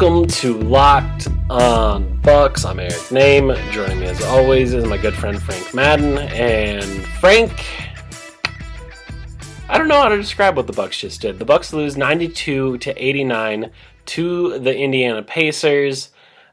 Welcome to Locked on Bucks. I'm Eric Nehm. Joining me as always is my good friend Frank Madden. And Frank, I don't know how to describe what the Bucks just did. The Bucks lose 92 to 89 to the Indiana Pacers.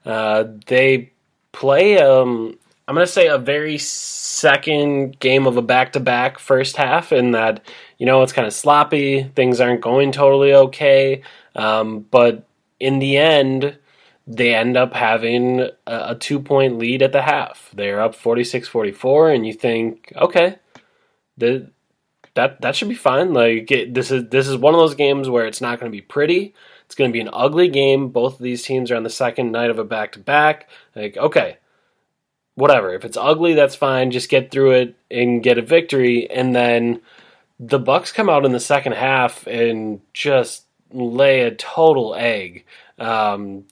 Uh, they play, um, I'm going to say, a very second game of a back-to-back first half in that, you know, it's kind of sloppy. Things aren't going totally okay. Um, but in the end, they end up having a, a two point lead at the half. They're up 46 44, and you think, okay, the, that that should be fine. Like it, this is this is one of those games where it's not going to be pretty. It's going to be an ugly game. Both of these teams are on the second night of a back to back. Like okay, whatever. If it's ugly, that's fine. Just get through it and get a victory. And then the Bucks come out in the second half and just lay a total egg. Um,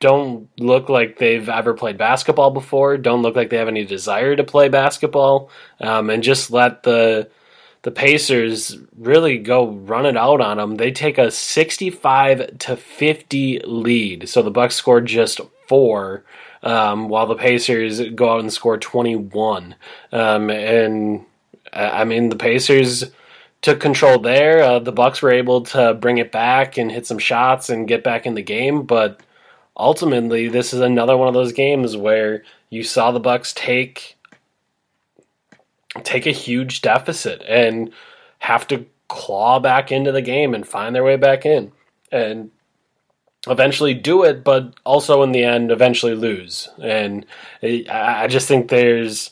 don't look like they've ever played basketball before. Don't look like they have any desire to play basketball, um, and just let the the Pacers really go run it out on them. They take a sixty-five to fifty lead, so the Bucks scored just four, um, while the Pacers go out and score twenty-one. Um, and I mean, the Pacers took control there. Uh, the Bucks were able to bring it back and hit some shots and get back in the game, but ultimately, this is another one of those games where you saw the Bucks take take a huge deficit and have to claw back into the game and find their way back in and eventually do it but also in the end eventually lose and I I just think there's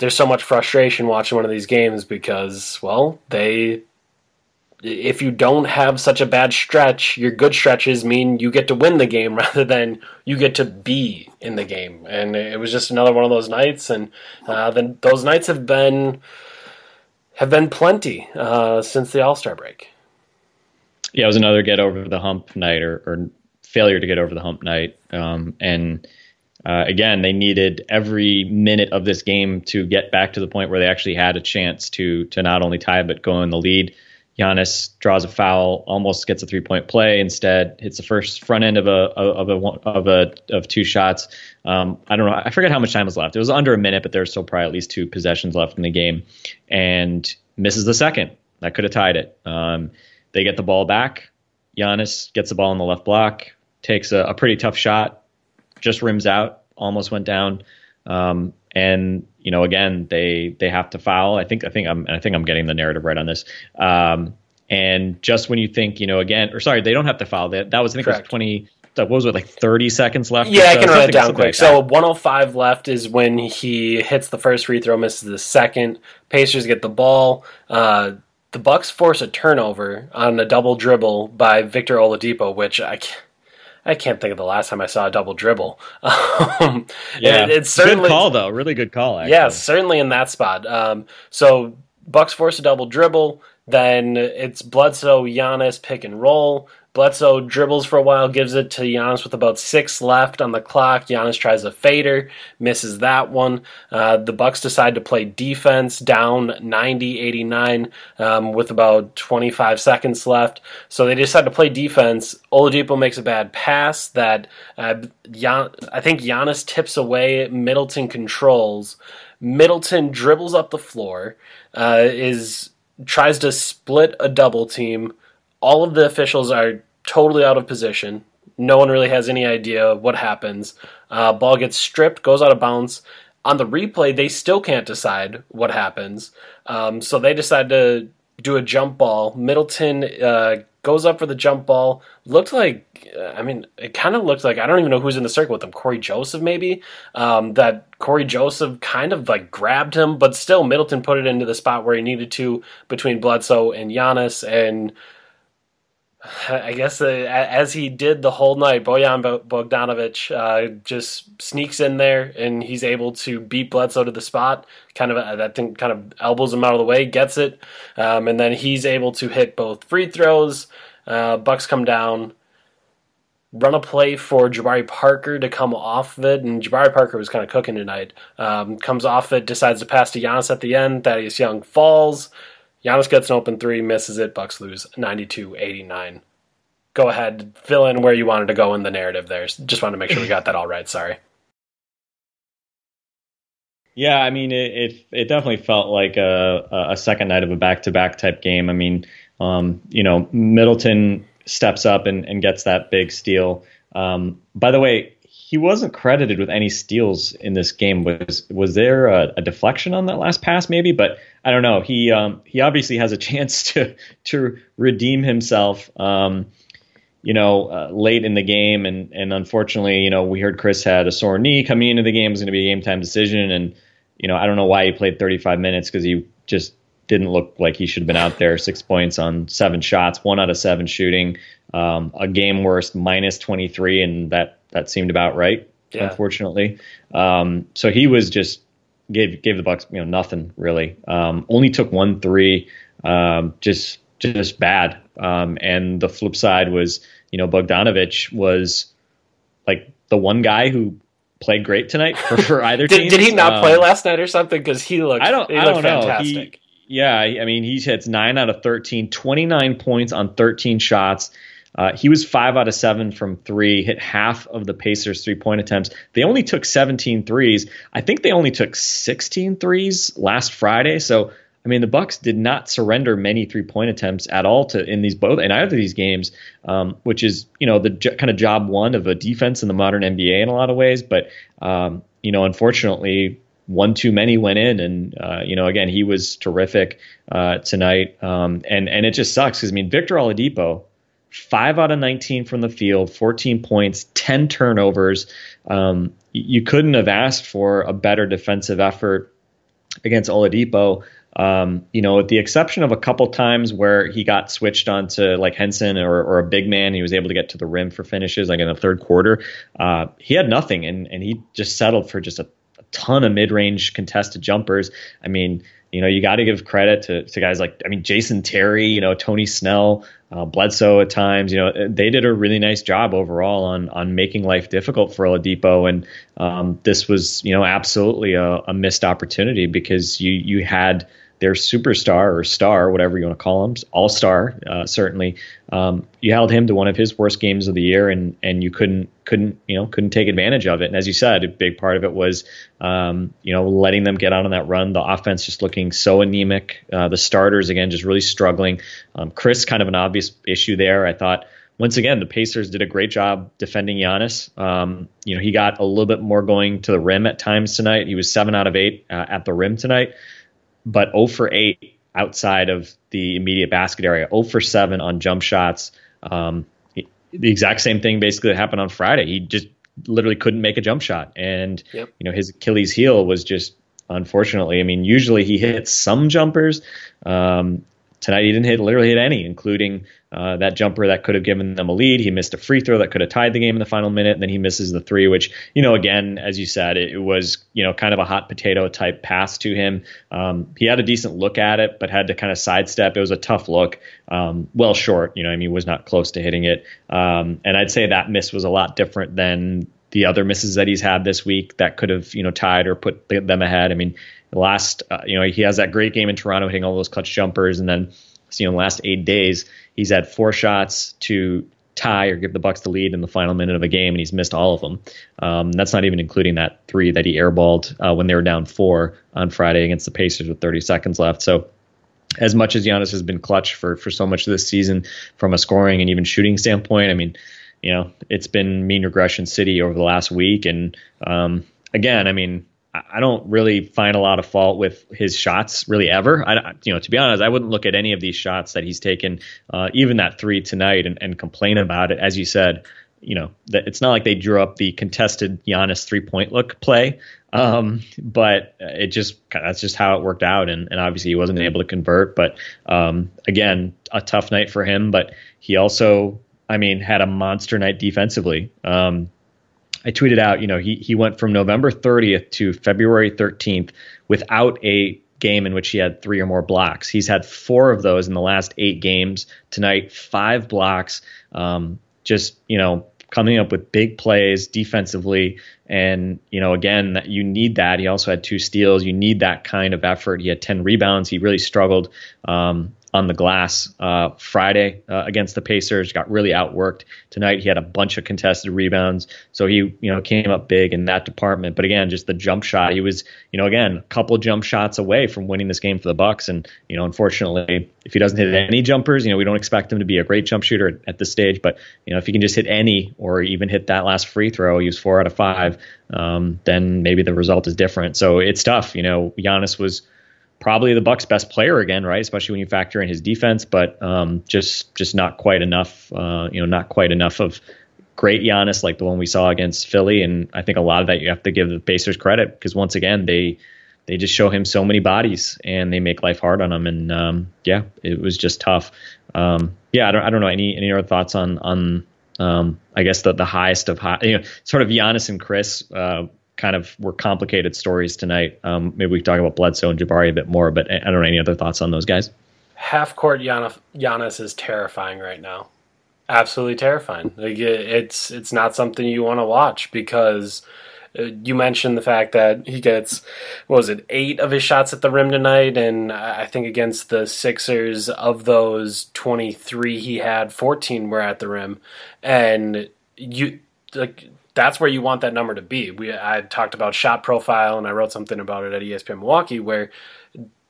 there's so much frustration watching one of these games because well they if you don't have such a bad stretch, your good stretches mean you get to win the game rather than you get to be in the game. And it was just another one of those nights, and uh, then those nights have been have been plenty uh, since the All Star break. yeah, it was another get over the hump night or, or failure to get over the hump night. Um, and uh, again, they needed every minute of this game to get back to the point where they actually had a chance to to not only tie but go in the lead. Giannis draws a foul, almost gets a three point play. Instead, hits the first front end of a of a of a of two shots. Um, I don't know. I forget how much time was left. It was under a minute, but there's still probably at least two possessions left in the game, and misses the second. That could have tied it. Um, they get the ball back. Giannis gets the ball in the left block, takes a, a pretty tough shot, just rims out, almost went down. Um, and you know, again, they they have to foul. I think I think I'm I think I'm getting the narrative right on this. Um, and just when you think, you know, again, or sorry, they don't have to foul. That that was I think it was twenty. What was it like thirty seconds left? Yeah, I can run it down quick. like So that. 105 left is when he hits the first free throw, misses the second. Pacers get the ball. Uh, the Bucks force a turnover on a double dribble by Victor Oladipo, which I can't, I can't think of the last time I saw a double dribble. Um, yeah, it- it's certainly good call though. Really good call. Actually. yeah, certainly in that spot. Um, so Bucks force a double dribble. Then it's Bledsoe, Giannis pick and roll. Bledsoe dribbles for a while, gives it to Giannis with about six left on the clock. Giannis tries a fader, misses that one. Uh, the Bucks decide to play defense down 90-89 um, with about 25 seconds left. So they decide to play defense. Oladipo makes a bad pass that uh, Gian- I think Giannis tips away. Middleton controls. Middleton dribbles up the floor, uh, is tries to split a double team. All of the officials are totally out of position. No one really has any idea what happens. Uh, ball gets stripped, goes out of bounds. On the replay, they still can't decide what happens. Um, so they decide to do a jump ball. Middleton uh, goes up for the jump ball. Looked like, uh, I mean, it kind of looked like I don't even know who's in the circle with him. Cory Joseph, maybe. Um, that Cory Joseph kind of like grabbed him, but still Middleton put it into the spot where he needed to between Bledsoe and Giannis, and I guess uh, as he did the whole night, Bojan Bogdanovic uh, just sneaks in there and he's able to beat Bledsoe to the spot. Kind of uh, that thing kind of elbows him out of the way, gets it, um, and then he's able to hit both free throws. Uh, Bucks come down, run a play for Jabari Parker to come off of it, and Jabari Parker was kind of cooking tonight. Um, comes off it, decides to pass to Giannis at the end. Thaddeus Young falls. Giannis gets an open three, misses it. Bucks lose 92-89. Go ahead, fill in where you wanted to go in the narrative there. Just wanted to make sure we got that all right. Sorry. Yeah, I mean, it it, it definitely felt like a, a second night of a back to back type game. I mean, um, you know, Middleton steps up and, and gets that big steal. Um, by the way, he wasn't credited with any steals in this game. Was was there a, a, deflection on that last pass? Maybe, but I don't know. He um, he obviously has a chance to to redeem himself. Um, you know, uh, late in the game, and and unfortunately, you know, we heard Khris had a sore knee coming into the game. It was going to be a game time decision, and you know, I don't know why he played 35 minutes because he just didn't look like he should have been out there. Six points on seven shots, one out of seven shooting, um, a game worst minus 23, and that that seemed about right. Yeah. Unfortunately, um, so he was just gave gave the Bucks you know nothing really. Um, only took one three, um, just just bad. Um, and the flip side was you know Bogdanovic was like the one guy who played great tonight for, for either did, team. Did he not play um, last night or something? Because he looked I don't I don't know. Fantastic. He, yeah, I mean he hits nine out of 13, 29 points on 13 shots. Uh, he was five out of seven from three, hit half of the Pacers' three point attempts. They only took 17 threes. I think they only took 16 threes last Friday. So, I mean, the Bucks did not surrender many three point attempts at all to in these both in either of these games, um, which is you know the kind of job one of a defense in the modern NBA in a lot of ways. But um, you know, unfortunately, one too many went in, and uh, you know, again, he was terrific uh, tonight, um, and and it just sucks because I mean, Victor Oladipo five out of 19 from the field, 14 points, 10 turnovers. Um, you couldn't have asked for a better defensive effort against Oladipo. Um, you know, with the exception of a couple times where he got switched onto like Henson or, or a big man, he was able to get to the rim for finishes, like in the third quarter. Uh, he had nothing, and and he just settled for just a, a ton of mid-range contested jumpers. I mean, you know, you got to give credit to, to guys like, I mean, Jason Terry, you know, Tony Snell, uh, Bledsoe at times. You know, they did a really nice job overall on on making life difficult for Oladipo, and um, this was, you know, absolutely a, a missed opportunity because you you had their superstar or star, whatever you want to call him, all star, uh, certainly. Um, you held him to one of his worst games of the year, and and you couldn't couldn't you know couldn't take advantage of it. And as you said, a big part of it was um, you know letting them get out on that run. The offense just looking so anemic. Uh, the starters again just really struggling. Um, Khris kind of an obvious issue there. I thought once again, the Pacers did a great job defending Giannis. Um, you know, he got a little bit more going to the rim at times tonight. He was seven out of eight uh, at the rim tonight but 0 for 8 outside of the immediate basket area, 0 for 7 on jump shots. Um, the exact same thing basically that happened on Friday. He just literally couldn't make a jump shot, and yep. you know his Achilles heel was just unfortunately. I mean, usually he hits some jumpers. Um, tonight he didn't hit literally hit any, including uh, that jumper that could have given them a lead. He missed a free throw that could have tied the game in the final minute, and then he misses the three, which you know again, as you said, it, it was you know kind of a hot potato type pass to him. Um, he had a decent look at it, but had to kind of sidestep. It was a tough look, um, well short. You know, I mean, was not close to hitting it, um, and I'd say that miss was a lot different than the other misses that he's had this week that could have you know tied or put them ahead. I mean, last uh, you know he has that great game in Toronto hitting all those clutch jumpers, and then you know, the last eight days, he's had four shots to tie or give the Bucks the lead in the final minute of a game, and he's missed all of them. Um, that's not even including that three that he airballed uh, when they were down four on Friday against the Pacers with 30 seconds left. So, as much as Giannis has been clutch for for so much of this season from a scoring and even shooting standpoint, I mean, you know, it's been mean regression city over the last week, and um, again, I mean, I don't really find a lot of fault with his shots really ever. I, you know, to be honest, I wouldn't look at any of these shots that he's taken, uh, even that three tonight, and, and complain about it. As you said, you know, that it's not like they drew up the contested Giannis three point look play, um, but it just that's just how it worked out, and, and obviously he wasn't able to convert. But um, again, a tough night for him, but he also, I mean, had a monster night defensively. Um, I tweeted out, you know, he he went from November 30th to February 13th without a game in which he had three or more blocks. He's had four of those in the last eight games. Tonight, five blocks. Um, just you know, coming up with big plays defensively, and you know, again, you need that. He also had two steals. You need that kind of effort. He had 10 rebounds. He really struggled. Um, on the glass uh, Friday uh, against the Pacers. Got really outworked tonight. He had a bunch of contested rebounds, so he you know came up big in that department. But again, just the jump shot. He was you know again a couple jump shots away from winning this game for the Bucks. And you know unfortunately, if he doesn't hit any jumpers, you know we don't expect him to be a great jump shooter at, at this stage. But you know if he can just hit any or even hit that last free throw, he was four out of five. Um, then maybe the result is different. So it's tough. You know Giannis was probably the Bucks' best player again, right? Especially when you factor in his defense, but um, just just not quite enough. Uh, you know, not quite enough of great Giannis like the one we saw against Philly. And I think a lot of that you have to give the Pacers credit because once again they they just show him so many bodies and they make life hard on him. And um, yeah, it was just tough. Um, yeah, I don't I don't know any any other thoughts on on um, I guess the the highest of high, you know, sort of Giannis and Khris, Uh, kind of were complicated stories tonight. Um, maybe we can talk about Bledsoe and Jabari a bit more, but I don't know any other thoughts on those guys. Half court Giannis, Giannis is terrifying right now. Absolutely terrifying. Like it's it's not something you want to watch because uh, you mentioned the fact that he gets what was it eight of his shots at the rim tonight, and I think against the Sixers of those twenty three he had fourteen were at the rim, and you like that's where you want that number to be. We I talked about shot profile and I wrote something about it at ESPN Milwaukee where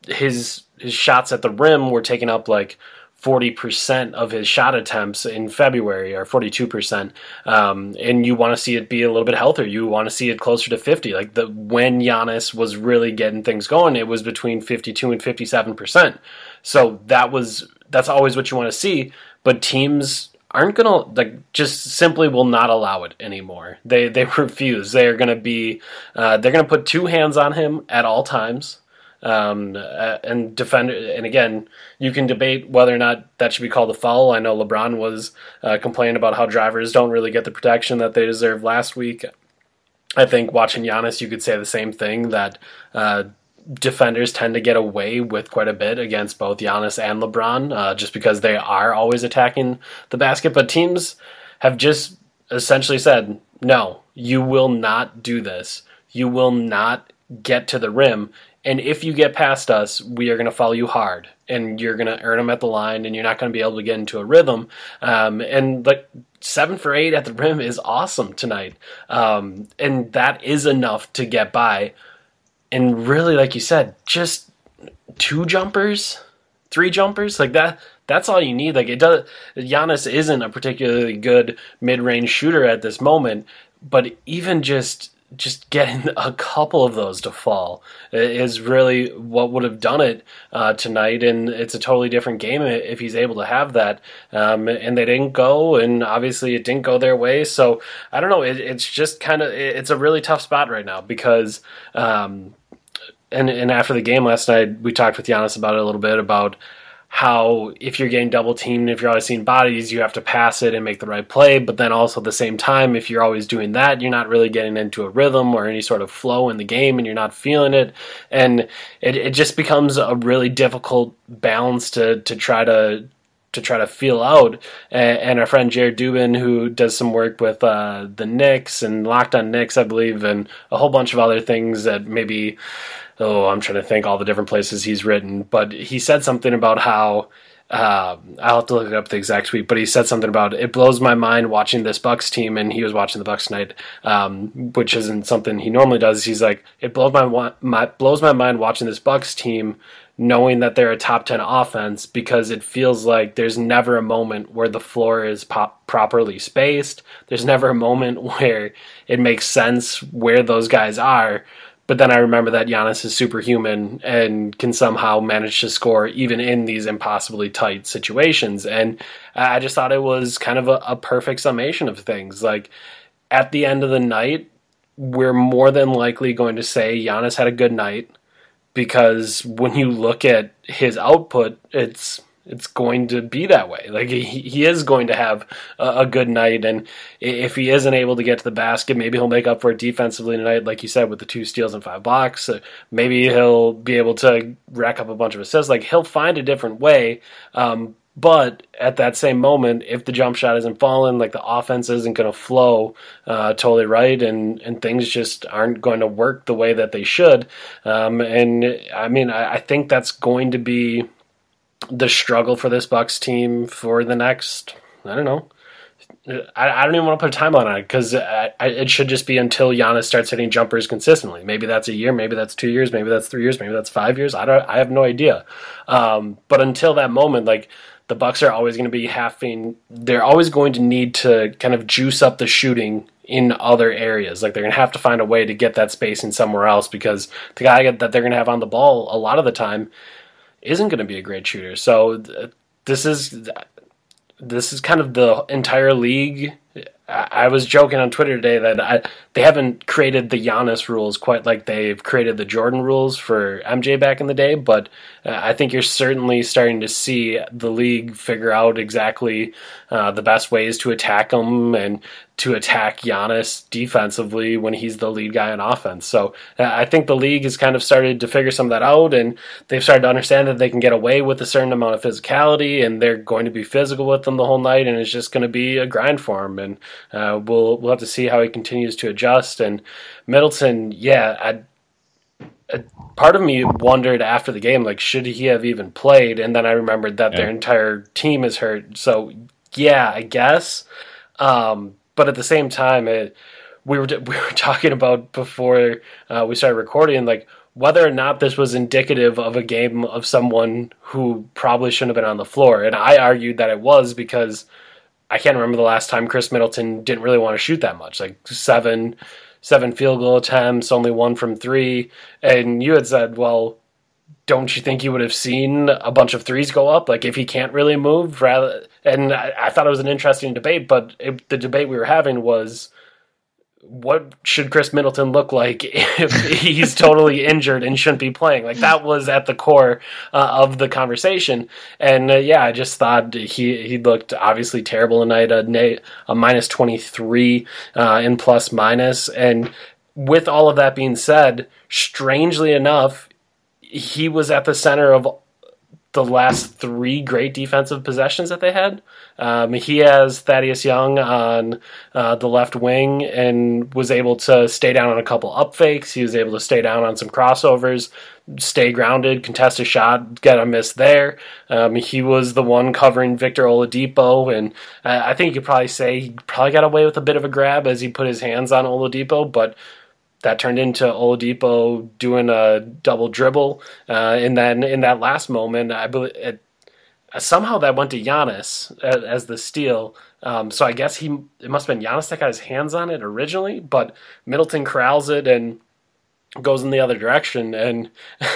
his his shots at the rim were taking up like 40% of his shot attempts in February or 42%. Um, and you want to see it be a little bit healthier. You want to see it closer to 50. Like the when Giannis was really getting things going, it was between 52 and 57%. So that was that's always what you want to see, but teams aren't gonna like just simply will not allow it anymore. They they refuse. They are gonna be uh, they're gonna put two hands on him at all times. Um, and defend and again you can debate whether or not that should be called a foul. I know LeBron was uh, complaining about how drivers don't really get the protection that they deserve last week. I think watching Giannis, you could say the same thing that uh, defenders tend to get away with quite a bit against both Giannis and LeBron, uh, just because they are always attacking the basket. But teams have just essentially said, no, you will not do this. You will not get to the rim. And if you get past us, we are going to follow you hard, and you're going to earn them at the line, and you're not going to be able to get into a rhythm. Um, and like seven for eight at the rim is awesome tonight, um, and that is enough to get by and really, like you said, just two jumpers, three jumpers, like that. That's all you need. Like it does. Giannis isn't a particularly good mid-range shooter at this moment, but even just just getting a couple of those to fall is really what would have done it uh, tonight. And it's a totally different game if he's able to have that. Um, and they didn't go, and obviously it didn't go their way. So I don't know. It, it's just kind of it's a really tough spot right now because um, and and after the game last night, we talked with Giannis about it a little bit about how if you're getting double teamed, if you're always seeing bodies, you have to pass it and make the right play. But then also at the same time, if you're always doing that, you're not really getting into a rhythm or any sort of flow in the game and you're not feeling it. And it, it just becomes a really difficult balance to, to try to to try to feel out. And, our friend Jared Dubin, who does some work with uh, the Knicks and Locked on Knicks, I believe, and a whole bunch of other things that maybe oh, I'm trying to think all the different places he's written, but he said something about how uh, I'll have to look it up the exact tweet, but he said something about it blows my mind watching this Bucks team, and he was watching the Bucks tonight, um, which isn't something he normally does. He's like, it blows my, my blows my mind watching this Bucks team, knowing that they're a top ten offense, because it feels like there's never a moment where the floor is pop- properly spaced. There's never a moment where it makes sense where those guys are But then I remember that Giannis is superhuman and can somehow manage to score even in these impossibly tight situations. And I just thought it was kind of a, a perfect summation of things. Like at the end of the night, we're more than likely going to say Giannis had a good night because when you look at his output, it's it's going to be that way. Like he, he is going to have a, a, good night, and if he isn't able to get to the basket, maybe he'll make up for it defensively tonight, like you said, with the two steals and five blocks. Uh, maybe he'll be able to rack up a bunch of assists. Like he'll find a different way. Um, but at that same moment, if the jump shot isn't falling, like the offense isn't going to flow uh, totally right, and and things just aren't going to work the way that they should. Um, and I mean, I, I think that's going to be the struggle for this Bucks team for the next, I don't know. I, I don't even want to put a timeline on it because it should just be until Giannis starts hitting jumpers consistently. Maybe that's a year, maybe that's two years, maybe that's three years, maybe that's five years. I don't. I have no idea. Um, but until that moment, like the Bucks are always going to be having, they're always going to need to kind of juice up the shooting in other areas. Like they're going to have to find a way to get that spacing somewhere else because the guy that they're going to have on the ball a lot of the time isn't going to be a great shooter. So th- this is this is kind of the entire league. I, was joking on Twitter today that I, they haven't created the Giannis rules quite like they've created the Jordan rules for MJ back in the day, but uh, I think you're certainly starting to see the league figure out exactly uh, the best ways to attack them and to attack Giannis defensively when he's the lead guy on offense. So uh, I think the league has kind of started to figure some of that out, and they've started to understand that they can get away with a certain amount of physicality, and they're going to be physical with them the whole night, and it's just going to be a grind for him. And uh, we'll we'll have to see how he continues to adjust. And Middleton, yeah, I, part of me wondered after the game, like, should he have even played? And then I remembered that yeah. their entire team is hurt. So yeah, I guess. Um, but at the same time, it, we were we were talking about before uh, we started recording, like whether or not this was indicative of a game of someone who probably shouldn't have been on the floor, and I argued that it was because I can't remember the last time Khris Middleton didn't really want to shoot that much, like seven seven field goal attempts, only one from three, and you had said, well don't you think you would have seen a bunch of threes go up? Like if he can't really move, rather. And I, I thought it was an interesting debate, but it, the debate we were having was what should Khris Middleton look like if he's totally injured and shouldn't be playing? Like that was at the core uh, of the conversation. And uh, yeah, I just thought he he looked obviously terrible tonight. A, a minus twenty three uh, in plus minus, and with all of that being said, strangely enough, he was at the center of the last three great defensive possessions that they had. Um, he has Thaddeus Young on uh, the left wing and was able to stay down on a couple up fakes. He was able to stay down on some crossovers, stay grounded, contest a shot, get a miss there. Um, he was the one covering Victor Oladipo, and I think you could probably say he probably got away with a bit of a grab as he put his hands on Oladipo, but that turned into Oladipo doing a double dribble, uh, and then in that last moment, I believe it, somehow that went to Giannis as, as the steal. Um, so I guess he it must have been Giannis that got his hands on it originally, but Middleton corrals it and goes in the other direction. And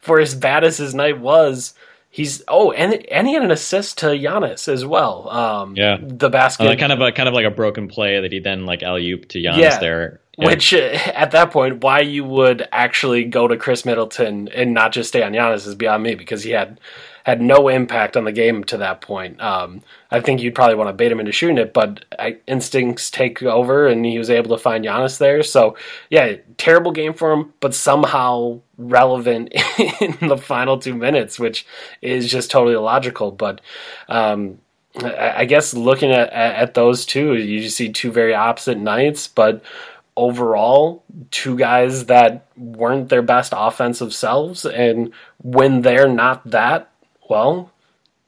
for as bad as his night was, he's oh, and and he had an assist to Giannis as well. Um, yeah, the basket, uh, kind of a kind of like a broken play that he then like alley oop to Giannis yeah. there. Yeah. Which uh, at that point, why you would actually go to Khris Middleton and not just stay on Giannis is beyond me because he had had no impact on the game to that point. Um, I think you'd probably want to bait him into shooting it, but I, instincts take over, and he was able to find Giannis there. So yeah, terrible game for him, but somehow relevant in the final two minutes, which is just totally illogical. But um, I, I guess looking at, at those two, you just see two very opposite nights, but overall two guys that weren't their best offensive selves and when they're not that well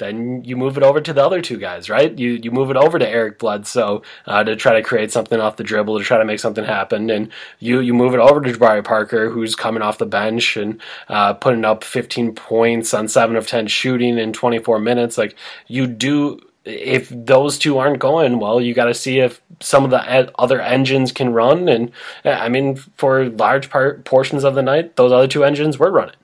then you move it over to the other two guys, right? You you move it over to Eric Bledsoe uh, to try to create something off the dribble, to try to make something happen, and you you move it over to Jabari Parker, who's coming off the bench and uh, putting up 15 points on seven of 10 shooting in 24 minutes. Like you do if those two aren't going, well, you got to see if some of the other engines can run. And I mean, for large part portions of the night, those other two engines were running.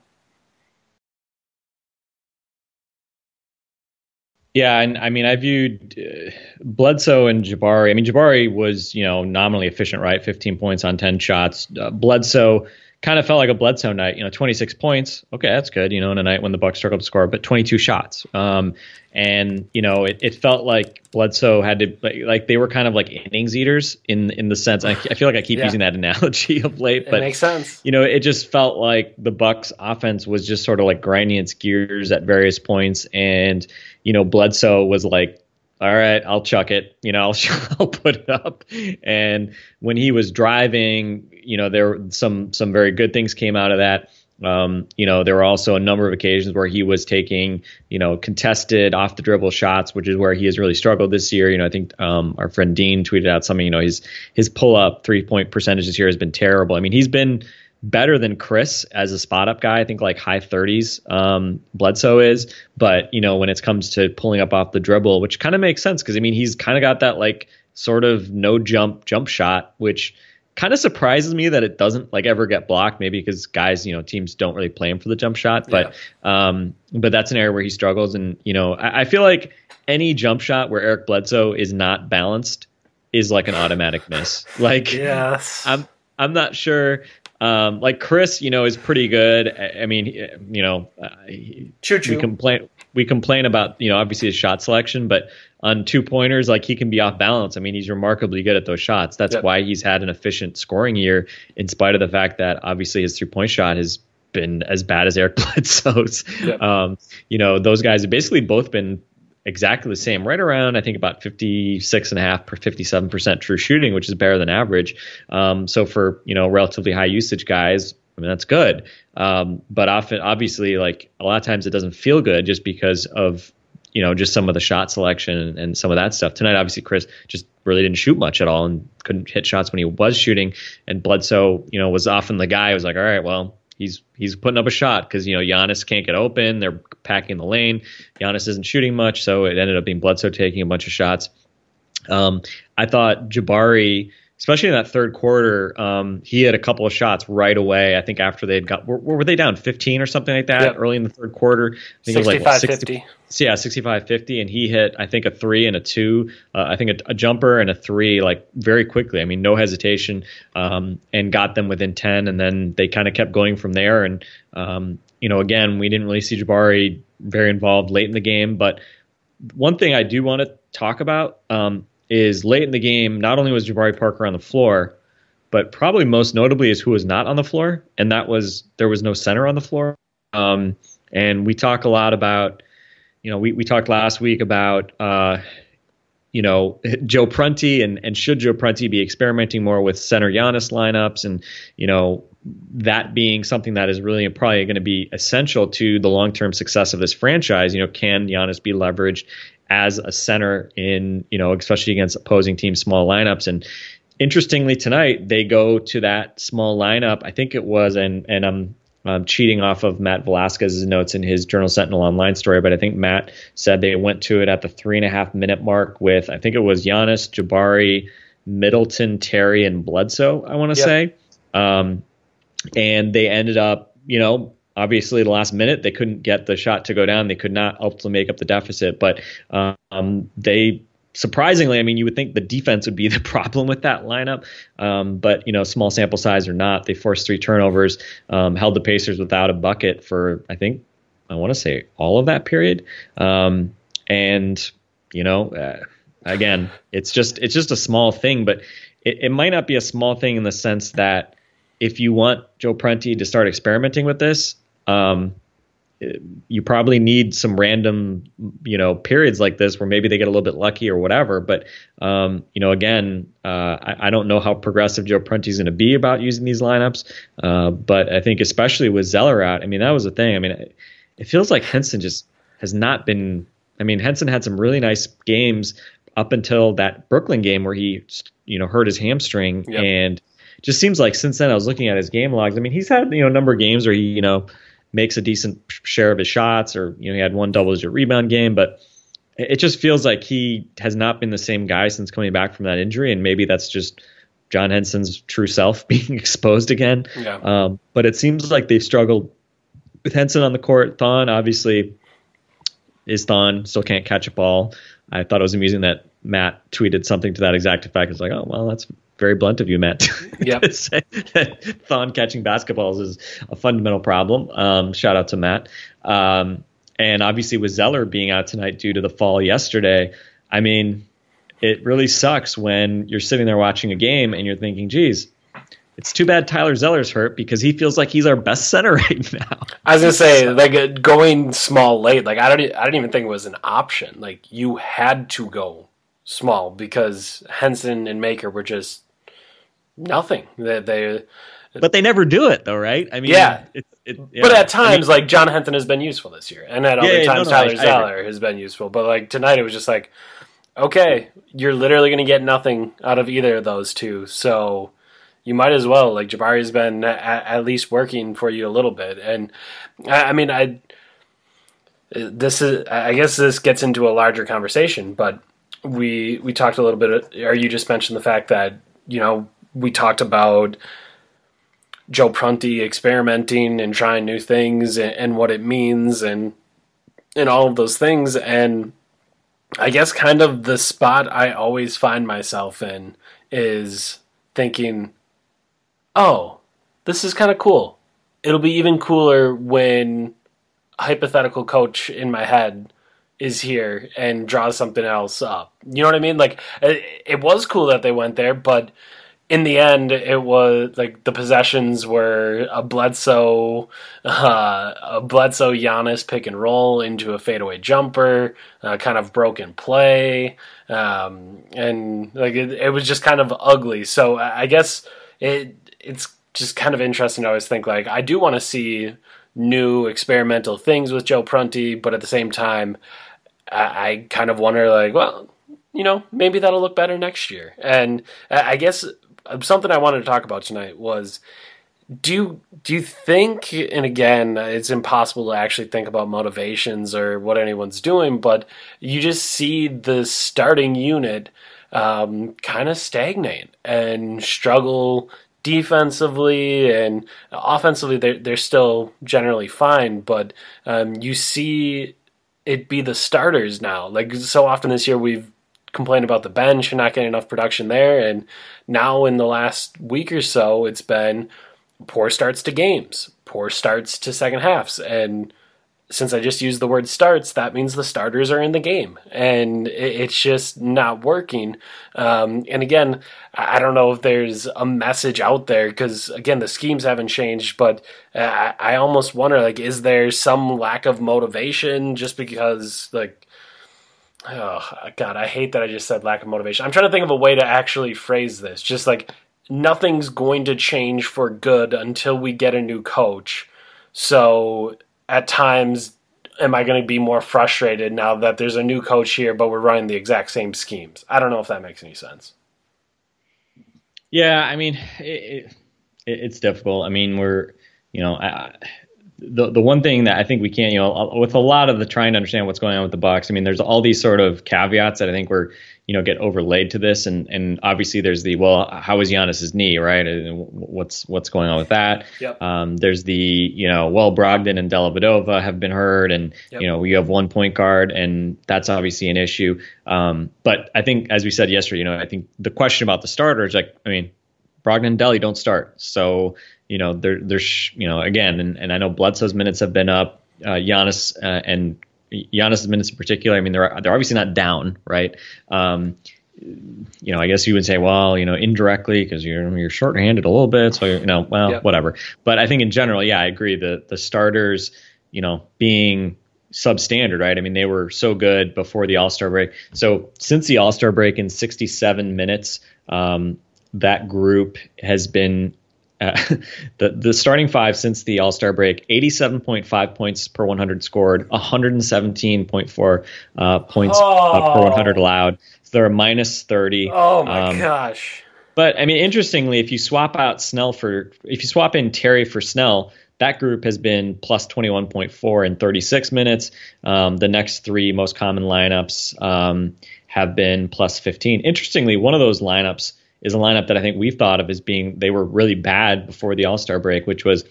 Yeah, and I mean, I viewed uh, Bledsoe and Jabari. I mean, Jabari was, you know, nominally efficient, right? 15 points on 10 shots. Uh, Bledsoe kind of felt like a Bledsoe night. You know, 26 points. Okay, that's good. You know, in a night when the Bucks struggled to score, but 22 shots. Um, and you know, it, it felt like Bledsoe had to like, like they were kind of like innings eaters in in the sense. I, I feel like I keep yeah. using that analogy of late, but it makes sense. You know, it just felt like the Bucks offense was just sort of like grinding its gears at various points, and you know, Bledsoe was like, all right, I'll chuck it. You know, I'll, I'll put it up. And when he was driving, you know, there some some very good things came out of that. Um, you know, there were also a number of occasions where he was taking, you know, contested off the dribble shots, which is where he has really struggled this year. You know, I think um, our friend Dean tweeted out something. You know, his his pull up three point percentage this year has been terrible. I mean, he's been better than Khris as a spot up guy. I think like high 30s um, Bledsoe is, but you know when it comes to pulling up off the dribble, which kind of makes sense because I mean he's kind of got that like sort of no jump jump shot, which kind of surprises me that it doesn't like ever get blocked. Maybe because guys, you know, teams don't really play him for the jump shot, but yeah. um, but that's an area where he struggles, and you know I, I feel like any jump shot where Eric Bledsoe is not balanced is like an automatic miss. Like yes. I'm I'm not sure um, like Khris, you know, is pretty good. I, I mean, you know, uh, we complain we complain about you know obviously his shot selection, but on two pointers, like he can be off balance. I mean, he's remarkably good at those shots. That's yep. why he's had an efficient scoring year, in spite of the fact that obviously his three point shot has been as bad as Eric Bledsoe's. Yep. Um, you know, those guys have basically both been exactly the same, right around I think about 56 and a half per 57 percent true shooting, which is better than average. Um, so for you know relatively high usage guys, I mean that's good. Um, but often, obviously, like a lot of times it doesn't feel good just because of you know just some of the shot selection and, and some of that stuff. Tonight, obviously, Khris just really didn't shoot much at all and couldn't hit shots when he was shooting. And Bledsoe, you know, was often the guy who was like, all right, well he's he's putting up a shot because you know Giannis can't get open. They're packing the lane. Giannis isn't shooting much, so it ended up being Bledsoe taking a bunch of shots. Um, I thought Jabari especially in that third quarter, um, he had a couple of shots right away. I think after they'd got, were, were they down 15 or something like that yep. early in the third quarter? I think it was like what, 60, 50. Yeah, 65 50. And he hit, I think, a three and a two, uh, I think a, a, jumper and a three, like very quickly. I mean, no hesitation, um, and got them within 10. And then they kind of kept going from there. And, um, you know, again, we didn't really see Jabari very involved late in the game. But one thing I do want to talk about, um, is late in the game, not only was Jabari Parker on the floor, but probably most notably is who was not on the floor, and that was there was no center on the floor. Um, and we talk a lot about, you know, we, we talked last week about, uh, you know, Joe Prunty and, and should Joe Prunty be experimenting more with center Giannis lineups and, you know, that being something that is really probably going to be essential to the long term success of this franchise. You know, can Giannis be leveraged as a center in, you know, especially against opposing teams' small lineups. And interestingly, tonight they go to that small lineup. I think it was, and and I'm um, cheating off of Matt Velazquez's notes in his Journal Sentinel online story, but I think Matt said they went to it at the three and a half minute mark with I think it was Giannis, Jabari, Middleton, Terry, and Bledsoe. I want to yep. say, um, and they ended up, you know, obviously the last minute they couldn't get the shot to go down. They could not ultimately make up the deficit. But um, they surprisingly i mean you would think the defense would be the problem with that lineup. Um, but you know small sample size or not they forced three turnovers um, held the pacers without a bucket for i think i want to say all of that period. Um, and you know uh, again it's just it's just a small thing. But it, it might not be a small thing in the sense that if you want Joe Prunty to start experimenting with this, um, you probably need some random, you know, periods like this where maybe they get a little bit lucky or whatever. But, um, you know, again, uh, I, I, don't know how progressive Joe Prunty is going to be about using these lineups. Uh, but I think especially with Zeller out, I mean, that was the thing. I mean, it, it feels like Henson just has not been. I mean, Henson had some really nice games up until that Brooklyn game where he, you know, hurt his hamstring yep. and just seems like since then I was looking at his game logs. I mean, he's had you know a number of games where he you know makes a decent share of his shots, or you know he had one double digit rebound game, but it just feels like he has not been the same guy since coming back from that injury, and maybe that's just John Henson's true self being exposed again. Yeah. Um, but it seems like they've struggled with Henson on the court. Thon obviously is Thon, still can't catch a ball. I thought it was amusing that Matt tweeted something to that exact effect. It's like, oh well, that's very blunt of you, Matt. Yep. to say that Thon catching basketballs is a fundamental problem. Um, shout out to Matt. Um, and obviously with Zeller being out tonight due to the fall yesterday, I mean, it really sucks when you're sitting there watching a game and you're thinking, geez, it's too bad Tyler Zeller's hurt because he feels like he's our best center right now. I was gonna say like uh, going small late. Like I don't I didn't even think it was an option. Like you had to go small because Henson and Maker were just nothing. They, they But they never do it though, right? I mean, Yeah. it, it, but at times I mean, like John Henson has been useful this year, and at other Yeah, yeah, times no, no, Tyler. Zeller has been useful. But like tonight, it was just like, okay, you're literally gonna get nothing out of either of those two, so. You might as well. Like Jabari's been at, at least working for you a little bit, and I, I mean, I this is I guess this gets into a larger conversation, but we we talked a little bit uh, or you just mentioned the fact that, you know, we talked about Joe Prunty experimenting and trying new things and, and what it means and and all of those things and I guess kind of the spot I always find myself in is thinking, "Oh, this is kind of cool. It'll be even cooler when a hypothetical coach in my head is here and draws something else up. You know what I mean? Like it, it was cool that they went there, but in the end, it was like the possessions were a Bledsoe, uh, a Bledsoe Giannis pick and roll into a fadeaway jumper, uh, kind of broken play, um, and like it, it was just kind of ugly. So I I guess it it's just kind of interesting to always think like I do want to see new experimental things with Joe Prunty, but at the same time, I, I kind of wonder like, well, you know, maybe that'll look better next year. And I I guess something I wanted to talk about tonight was do you do you think and again it's impossible to actually think about motivations or what anyone's doing but you just see the starting unit um, kind of stagnate and struggle defensively and offensively they're, they're still generally fine but um, you see it be the starters now. Like so often this year we've complained about the bench and not getting enough production there and now in the last week or so it's been poor starts to games, poor starts to second halves. And since I just used the word starts, that means the starters are in the game. And it's just not working. Um, and again, I don't know if there's a message out there because, again, the schemes haven't changed, but I, I almost wonder like, is there some lack of motivation just because, like, Oh God, I hate that I just said lack of motivation. I'm trying to think of a way to actually phrase this. Just like nothing's going to change for good until we get a new coach. So at times, am I going to be more frustrated now that there's a new coach here, but we're running the exact same schemes? I don't know if that makes any sense. Yeah, I mean, it, it, it's difficult. I mean, we're, you know, I, the the one thing that I think we can't, you know, with a lot of the trying to understand what's going on with the Bucks. I mean, there's all these sort of caveats that I think were, you know, get overlaid to this, and and obviously there's the well, how is Giannis's knee, right? And what's what's going on with that? Yep. Um, there's the, you know, well, Brogdon and Dellavedova have been hurt, and Yep. you know, you have one point guard, and that's obviously an issue. Um, but I think, as we said yesterday, you know, I think the question about the starters, like, I mean, Brogdon and Delly don't start. So, you know, there, there's, you know, again, and, and I know Bledsoe's minutes have been up, uh, Giannis uh, and Giannis's minutes in particular. I mean, they're they're obviously not down, right? Um, you know, I guess you would say, well, you know, indirectly because you're you're shorthanded a little bit, so you're, you know, well, Yep. whatever. But I think in general, yeah, I agree. The the starters, you know, being substandard, right? I mean, they were so good before the All Star break. So since the All Star break in 67 minutes, um, that group has been uh, the the starting five since the All Star break: 87.5 points per 100 scored, 117.4 uh, points uh, per Oh. 100 allowed. So they're a minus 30. Oh my Um, gosh. But I mean, interestingly, if you swap out Snell for if you swap in Terry for Snell, that group has been plus 21.4 in 36 minutes. Um, the next three most common lineups um, have been plus 15. Interestingly, one of those lineups is a lineup that I think we've thought of as being they were really bad before the All Star break, which was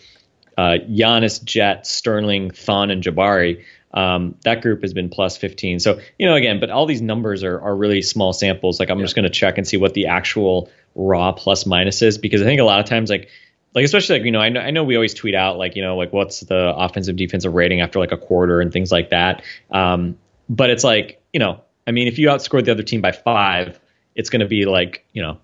uh, Giannis, Jet, Sterling, Thon, and Jabari. Um, that group has been plus 15. So, you know, again, but all these numbers are, are really small samples. Like, I'm yeah. just going to check and see what the actual raw plus minus is because I think a lot of times, like, like especially like you know I know I know we always tweet out like you know like what's the offensive defensive rating after like a quarter and things like that. Um, but it's like you know I mean if you outscored the other team by five, it's going to be like you know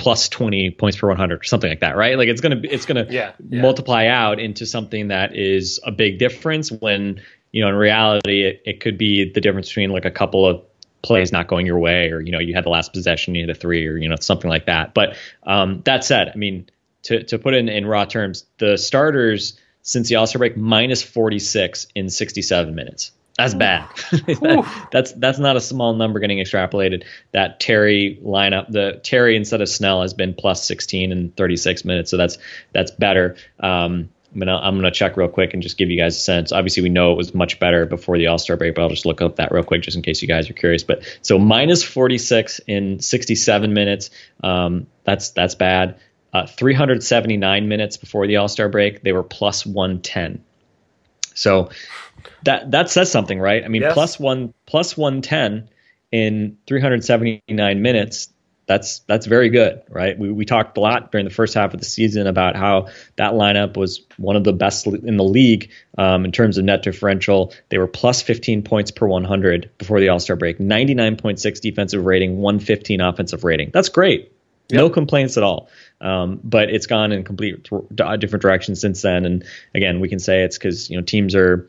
plus 20 points per 100 or something like that right like it's going to it's going to yeah, yeah. multiply out into something that is a big difference when you know in reality it, it could be the difference between like a couple of plays not going your way or you know you had the last possession you had a three or you know something like that but um, that said i mean to, to put it in, in raw terms, the starters since the All Star break minus 46 in 67 minutes. That's bad. that, that's that's not a small number getting extrapolated. That Terry lineup, the Terry instead of Snell has been plus 16 in 36 minutes, so that's that's better. Um, I'm gonna I'm gonna check real quick and just give you guys a sense. Obviously, we know it was much better before the All Star break, but I'll just look up that real quick just in case you guys are curious. But so minus 46 in 67 minutes. Um, that's that's bad. Uh, 379 minutes before the All Star break, they were plus 110. So that that says something, right? I mean, yes. plus one plus 110 in 379 minutes. That's that's very good, right? We we talked a lot during the first half of the season about how that lineup was one of the best in the league um, in terms of net differential. They were plus 15 points per 100 before the All Star break, 99.6 defensive rating, 115 offensive rating. That's great. Yep. No complaints at all. Um, but it's gone in complete different directions since then. And again, we can say it's because you know teams are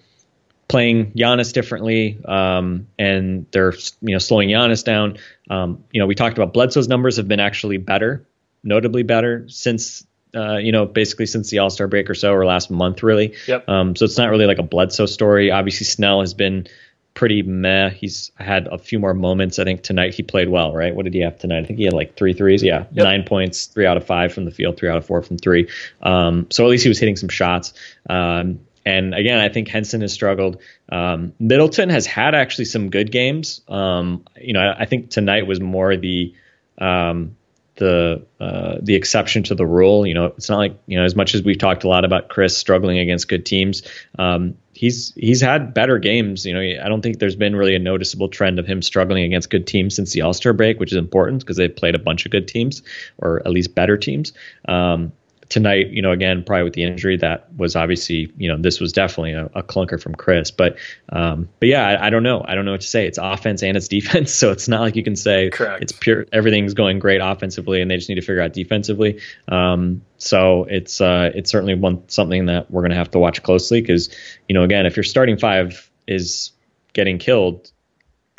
playing Giannis differently, um, and they're you know slowing Giannis down. Um, you know, we talked about Bledsoe's numbers have been actually better, notably better since uh, you know, basically since the All Star break or so, or last month, really. Yep. Um, so it's not really like a Bledsoe story. Obviously, Snell has been pretty meh. He's had a few more moments. I think tonight he played well, right? What did he have tonight? I think he had like three threes. Yeah, yep. nine points, three out of five from the field, three out of four from three. Um, so at least he was hitting some shots. Um, and again, I think Henson has struggled. Um, Middleton has had actually some good games. Um, you know, I, I, think tonight was more the um, the uh, the exception to the rule. You know, it's not like you know as much as we've talked a lot about Khris struggling against good teams. Um, he's he's had better games. You know, I don't think there's been really a noticeable trend of him struggling against good teams since the All Star break, which is important because they've played a bunch of good teams or at least better teams. Um, tonight, you know, again, probably with the injury, that was obviously, you know, this was definitely a, a clunker from Khris. But, um, but yeah, I, I, don't know. I don't know what to say. It's offense and it's defense, so it's not like you can say Correct. it's pure. Everything's going great offensively, and they just need to figure out defensively. Um, so it's uh, it's certainly one something that we're going to have to watch closely because, you know, again, if your starting five is getting killed,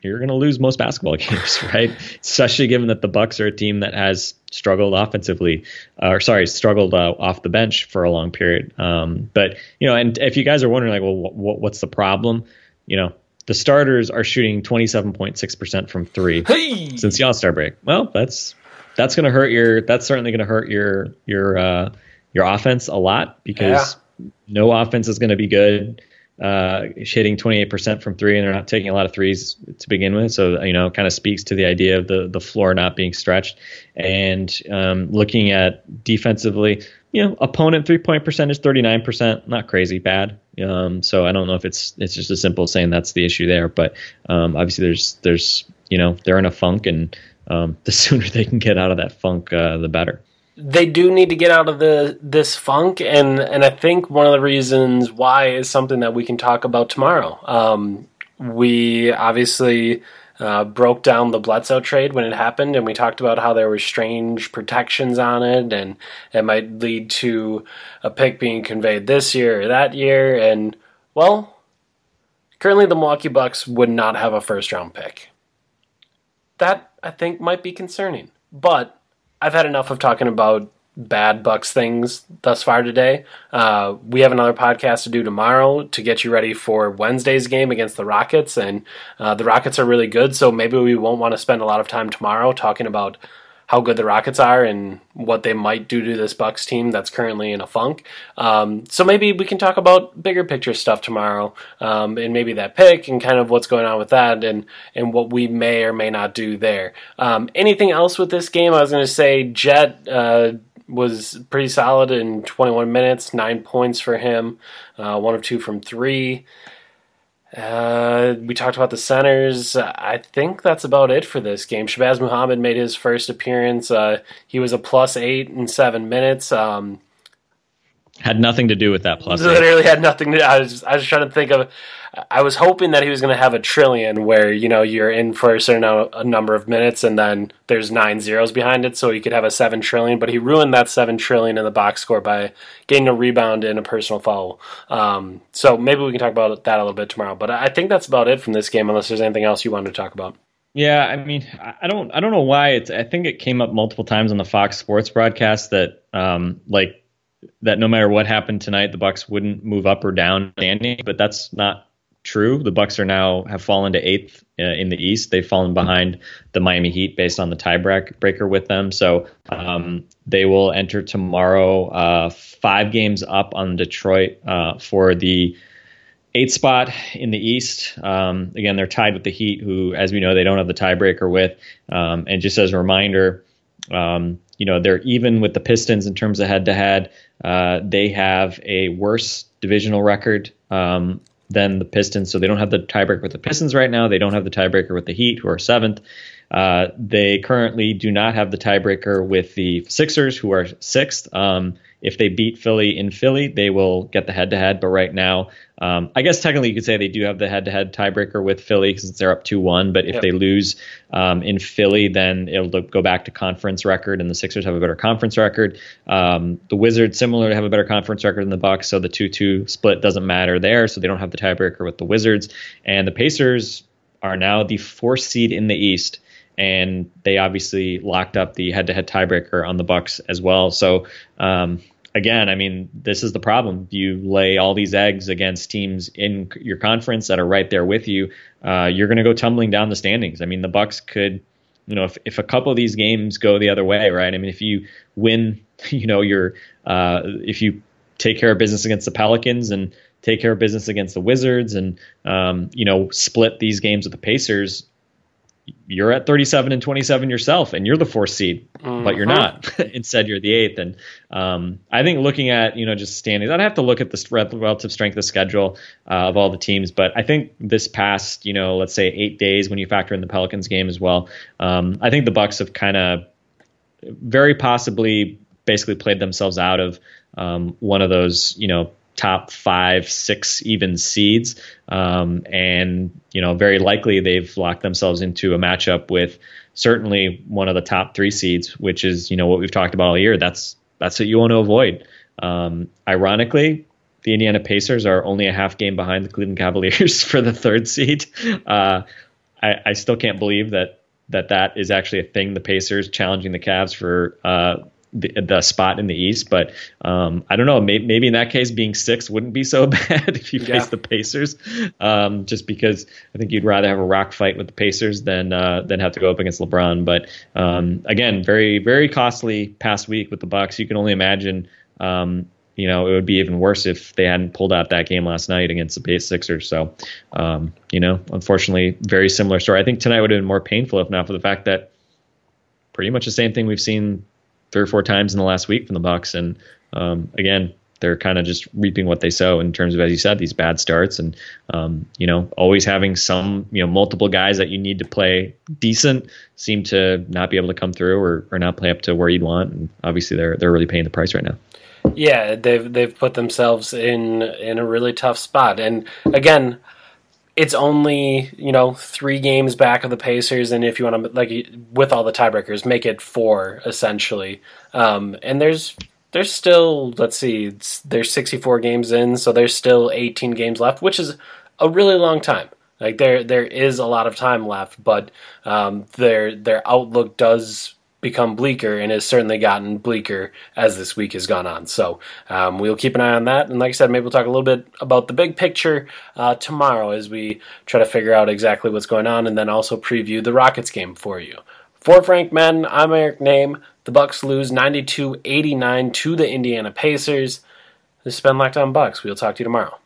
you're going to lose most basketball games, right? Especially given that the Bucks are a team that has struggled offensively, or sorry, struggled uh, off the bench for a long period. Um, but you know, and if you guys are wondering, like, well, what's the problem? You know, the starters are shooting 27.6 percent from three hey! since the All Star break. Well, that's that's going to hurt your. That's certainly going to hurt your your uh, your offense a lot because yeah. no offense is going to be good uh, hitting 28% from three, and they're not taking a lot of threes to begin with. So, you know, kind of speaks to the idea of the, the floor not being stretched. And um, looking at defensively, you know, opponent three point percentage 39%, not crazy bad. Um, so I don't know if it's it's just as simple as saying that's the issue there, but um, obviously there's there's you know they're in a funk, and um, the sooner they can get out of that funk, uh, the better they do need to get out of the this funk, and and I think one of the reasons why is something that we can talk about tomorrow. Um, we obviously uh, broke down the Bledsoe trade when it happened, and we talked about how there were strange protections on it, and it might lead to a pick being conveyed this year or that year. And well, currently the Milwaukee Bucks would not have a first round pick. That I think might be concerning, but I've had enough of talking about bad Bucks things thus far today. Uh, we have another podcast to do tomorrow to get you ready for Wednesday's game against the Rockets, and uh, the Rockets are really good, so maybe we won't want to spend a lot of time tomorrow talking about how good the Rockets are and what they might do to this Bucks team that's currently in a funk. Um, so maybe we can talk about bigger picture stuff tomorrow, um, and maybe that pick and kind of what's going on with that, and and what we may or may not do there. Um, anything else with this game? I was going to say Jet. Uh, was pretty solid in 21 minutes, nine points for him, uh, one of two from three. Uh, we talked about the centers. I think that's about it for this game. Shabazz Muhammad made his first appearance. Uh, he was a plus eight in seven minutes. Um, had nothing to do with that plus. Literally eight. had nothing to. I was just, I was trying to think of I was hoping that he was going to have a trillion where you know you're in for a certain a number of minutes and then there's nine zeros behind it, so he could have a seven trillion. But he ruined that seven trillion in the box score by getting a rebound and a personal foul. Um, so maybe we can talk about that a little bit tomorrow. But I think that's about it from this game, unless there's anything else you wanted to talk about. Yeah, I mean, I don't, I don't know why it's. I think it came up multiple times on the Fox Sports broadcast that, um, like, that no matter what happened tonight, the Bucks wouldn't move up or down standing. But that's not true. The Bucks are now have fallen to eighth uh, in the East. They've fallen behind the Miami Heat based on the tiebreaker with them. So um, they will enter tomorrow, uh, five games up on Detroit uh, for the eighth spot in the East. Um, again, they're tied with the Heat, who, as we know, they don't have the tiebreaker with. Um, and just as a reminder. Um, you know they're even with the Pistons in terms of head-to-head. Uh, they have a worse divisional record um, than the Pistons. So they don't have the tiebreaker with the Pistons right now. They don't have the tiebreaker with the Heat, who are seventh. Uh, they currently do not have the tiebreaker with the Sixers, who are sixth. Um, if they beat Philly in Philly, they will get the head to head. But right now, um, I guess technically you could say they do have the head to head tiebreaker with Philly since they're up 2 1. But if yep. they lose um, in Philly, then it'll go back to conference record, and the Sixers have a better conference record. Um, the Wizards, similar, have a better conference record than the Bucks, so the 2 2 split doesn't matter there. So they don't have the tiebreaker with the Wizards. And the Pacers are now the fourth seed in the East and they obviously locked up the head-to-head tiebreaker on the Bucks as well. So um, again, I mean, this is the problem. You lay all these eggs against teams in your conference that are right there with you. Uh, you're going to go tumbling down the standings. I mean, the Bucks could, you know, if, if a couple of these games go the other way, right? I mean, if you win, you know, your uh, if you take care of business against the Pelicans and take care of business against the Wizards and um, you know split these games with the Pacers, you're at 37 and 27 yourself and you're the fourth seed mm-hmm. but you're not instead you're the eighth and um, i think looking at you know just standings i'd have to look at the relative strength of schedule uh, of all the teams but i think this past you know let's say eight days when you factor in the pelicans game as well um, i think the bucks have kind of very possibly basically played themselves out of um, one of those you know top five, six even seeds. Um, and, you know, very likely they've locked themselves into a matchup with certainly one of the top three seeds, which is, you know, what we've talked about all year. That's, that's what you want to avoid. Um, ironically, the Indiana Pacers are only a half game behind the Cleveland Cavaliers for the third seed. Uh, I, I, still can't believe that that that is actually a thing. The Pacers challenging the Cavs for uh, the, the spot in the East. But um, I don't know. Maybe, maybe, in that case, being six wouldn't be so bad if you yeah. face the Pacers. Um, just because I think you'd rather have a rock fight with the Pacers than uh, than have to go up against LeBron. But um, again, very very costly past week with the Bucks. You can only imagine. Um, you know, it would be even worse if they hadn't pulled out that game last night against the Pace Sixers. So, um, you know, unfortunately, very similar story. I think tonight would have been more painful if not for the fact that pretty much the same thing we've seen three or four times in the last week from the Bucks, and um, again, they're kind of just reaping what they sow in terms of, as you said, these bad starts, and um, you know, always having some, you know, multiple guys that you need to play decent seem to not be able to come through or, or not play up to where you'd want, and obviously they're they're really paying the price right now. Yeah, they've they've put themselves in in a really tough spot, and again, it's only you know three games back of the Pacers, and if you want to like with all the tiebreakers, make it four essentially. Um, and there's there's still let's see, there's 64 games in, so there's still 18 games left, which is a really long time. Like there there is a lot of time left, but um, their their outlook does become bleaker and has certainly gotten bleaker as this week has gone on. So um, we'll keep an eye on that. And like I said, maybe we'll talk a little bit about the big picture uh, tomorrow as we try to figure out exactly what's going on and then also preview the Rockets game for you. For Frank Madden, I'm Eric Nehm. The Bucks lose 92-89 to the Indiana Pacers. This has been Locked On Bucks. We'll talk to you tomorrow.